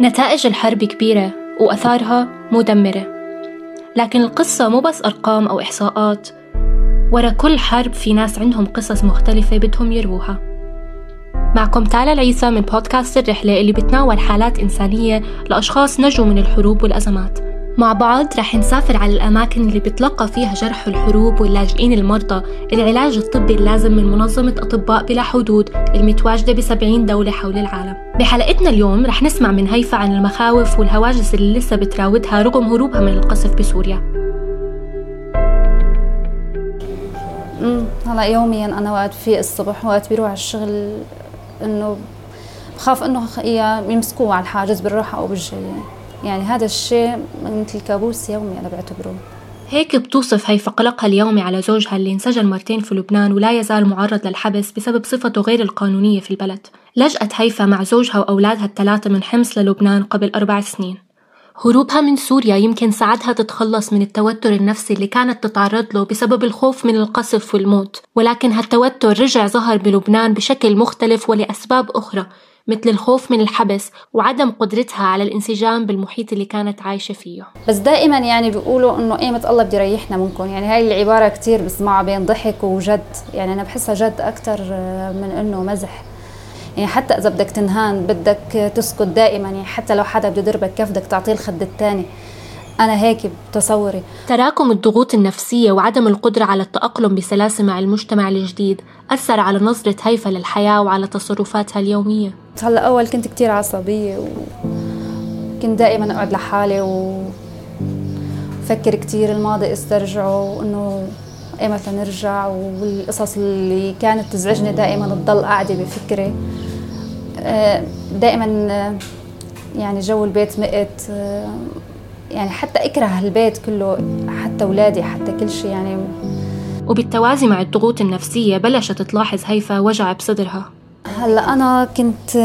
نتائج الحرب كبيرة وأثارها مدمرة. لكن القصة مو بس أرقام أو إحصاءات. ورا كل حرب في ناس عندهم قصص مختلفة بدهم يروها. معكم تالا العيسى من بودكاست الرحلة اللي بتناول حالات إنسانية لأشخاص نجوا من الحروب والأزمات. مع بعض رح نسافر على الأماكن اللي بتلقى فيها جرح الحروب واللاجئين المرضى. العلاج الطبي اللازم من منظمة أطباء بلا حدود المتواجدة بسبعين دولة حول العالم. بحلقتنا اليوم رح نسمع من هيفا عن المخاوف والهواجس اللي لسه بتراودها رغم هروبها من القصف بسوريا. هلا يوميا أنا وقت في الصبح وقت بيروح على الشغل إنه بخاف إنه يمسكوه على الحاجز بالراحة أو بالجاية. يعني هذا الشيء مثل كابوس يومي أنا بعتبره. هيك بتوصف هيفا قلقها اليومي على زوجها اللي انسجن مرتين في لبنان ولا يزال معرض للحبس بسبب صفته غير القانونية في البلد. لجأت هيفا مع زوجها وأولادها الثلاثة من حمص للبنان قبل أربع سنين. هروبها من سوريا يمكن ساعدها تتخلص من التوتر النفسي اللي كانت تتعرض له بسبب الخوف من القصف والموت. ولكن هالتوتر رجع ظهر بلبنان بشكل مختلف ولأسباب أخرى. مثل الخوف من الحبس وعدم قدرتها على الانسجام بالمحيط اللي كانت عايشة فيه. بس دائما يعني بيقولوا إنه ايمة الله بدي يريحنا منكم يعني هاي العبارة كتير بسمعها بين ضحك وجد. يعني أنا بحسها جد أكثر من إنه مزح. يعني حتى إذا بدك تنهان بدك تسكت دائما. يعني حتى لو حدا بده يضربك كيف بدك تعطيه الخد الثاني أنا هيك بتصوري. تراكم الضغوط النفسية وعدم القدرة على التأقلم بسلاسة مع المجتمع الجديد أثر على نظرة هيفا للحياة وعلى تصرفاتها اليومية. هلأ أول كنت كتير عصبية وكنت دائما أقعد لحالي وفكر كتير الماضي استرجعه وإنه ايمتى نرجع والقصص اللي كانت تزعجني دائما تضل قاعدة بفكري. آه، دائما يعني جو البيت مقت آه، يعني حتى أكره البيت كله حتى أولادي حتى كل شيء يعني. وبالتوازي مع الضغوط النفسية بلشت تلاحظ هيفا وجع بصدرها. هلا أنا كنت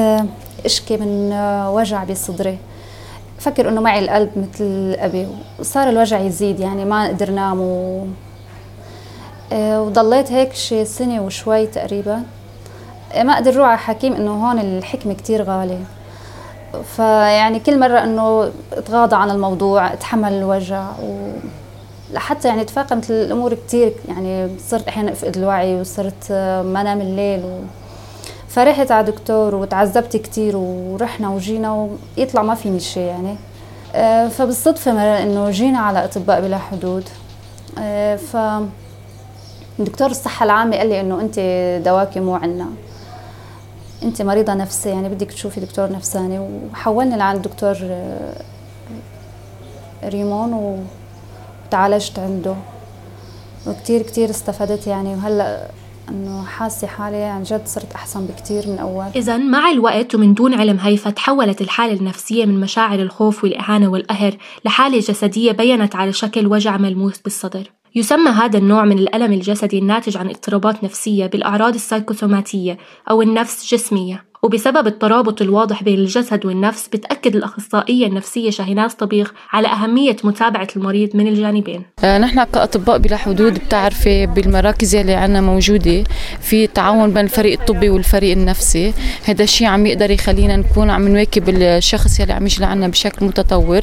أشكي من وجع بصدري. فكر إنه معي القلب مثل أبي وصار الوجع يزيد يعني ما أقدر نام و... آه، وضليت هيك شي سنة وشوي تقريبا. ما أقدر روح على حكيم إنه هون الحكمة كتير غالية. فيعني كل مرة إنه اتغاضى عن الموضوع اتحمل الوجع و لحتى يعني تفاقمت الأمور كتير يعني صرت أحيانا أفقد الوعي وصرت ما نام الليل و... فرحت على دكتور وتعذبت كتير ورحنا وجينا ويطلع ما فيني شيء يعني. آه، فبالصدفة مرة إنه جينا على أطباء بلا حدود. آه، ف دكتور الصحة العامة قال لي إنه أنت دواكي مو عنا. أنت مريضة نفسية يعني بدك تشوفي دكتور نفساني. وحولني لعند دكتور آه، ريمون وتعالجت عنده. وكتير كتير استفدت يعني. وهلأ إنه حاسة حالي عن جد صرت أحسن بكثير من أول. اذا مع الوقت ومن دون علم هيفا تحولت الحالة النفسية من مشاعر الخوف والإهانة والقهر لحالة جسدية بينت على شكل وجع ملموس بالصدر. يسمى هذا النوع من الألم الجسدي الناتج عن اضطرابات نفسية بالأعراض السايكوسوماتية أو النفس جسمية. وبسبب الترابط الواضح بين الجسد والنفس بتأكد الأخصائية النفسية شاهناز طبيغ على أهمية متابعة المريض من الجانبين. آه، نحن كأطباء بلا حدود بتعرفي بالمراكز اللي عنا موجودة في تعاون بين الفريق الطبي والفريق النفسي. هذا الشيء عم يقدر يخلينا نكون عم نواكب الشخص اللي عم يجي لعنا بشكل متطور.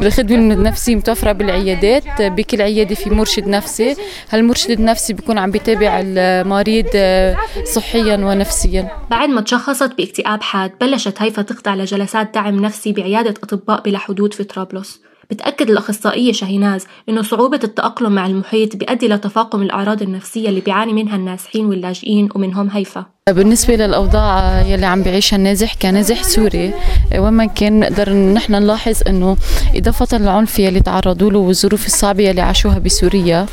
الخدمة النفسية متوفرة بالعيادات بكل عيادة في مرشد نفسي. هالمرشد النفسي بيكون عم بيتابع المريض آه، صحيا ونفسيا. بعد ما تشخصت باكتئاب حاد بلشت هيفا تخضع لجلسات دعم نفسي بعيادة أطباء بلا حدود في طرابلس. بتأكد الأخصائية شاهيناز إنه صعوبة التأقلم مع المحيط بيؤدي لتفاقم الأعراض النفسية اللي بيعاني منها النازحين واللاجئين ومنهم هيفا. بالنسبة للأوضاع يلي عم بيعيشها النازح كنازح سوري وين ما كان نقدر نحن نلاحظ إنه إضافة للعنف يلي تعرضوا له والظروف الصعبة يلي عاشوها بسوريا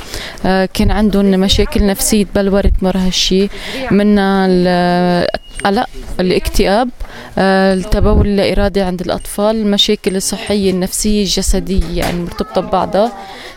كان عندهم مشاكل نفسية تبلورت مرة هالشي منها القلق الاكتئاب التبول اللا إرادي عند الأطفال المشاكل الصحية النفسية الجسدية يعني مرتبطة ببعضها.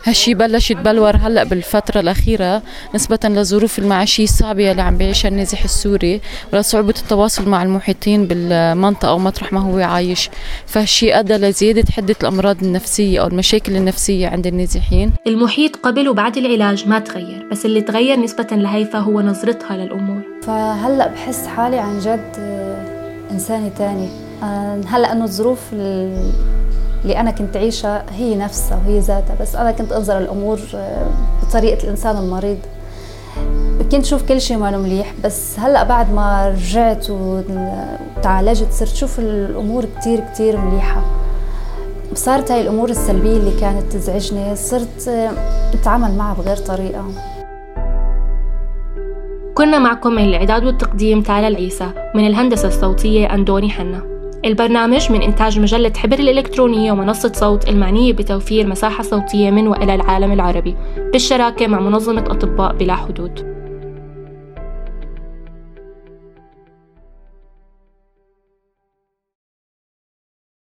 هالشي بلش يتبلور هلأ بالفترة الأخيرة نسبة للظروف المعيشية الصعبة اللي عم بيعيشها النازح السوري ولصعوبة التواصل مع المحيطين بالمنطقة ومطرح ما هو عايش. فهالشي أدى لزيادة حدة الأمراض النفسية أو المشاكل النفسية عند النازحين. المحيط قبل وبعد العلاج ما تغير بس اللي تغير نسبة لهيفا هو نظرتها للأمور. فهلأ بحس حالي عن جد إنسانة تاني آه، هلأ إنه الظروف اللي أنا كنت عيشها هي نفسها وهي ذاتها بس أنا كنت أنظر الأمور آه، بطريقة الإنسان المريض. كنت شوف كل شيء ما مليح بس هلأ بعد ما رجعت وتعالجت صرت شوف الأمور كتير كتير مليحة. صارت هاي الأمور السلبية اللي كانت تزعجني صرت أتعامل معها بغير طريقة. كنا معكم من الإعداد والتقديم تالا العيسى من الهندسة الصوتية أندوني حنا. البرنامج من إنتاج مجلة حبر الإلكترونية ومنصة صوت المعنية بتوفير مساحة صوتية من وإلى العالم العربي. بالشراكة مع منظمة أطباء بلا حدود.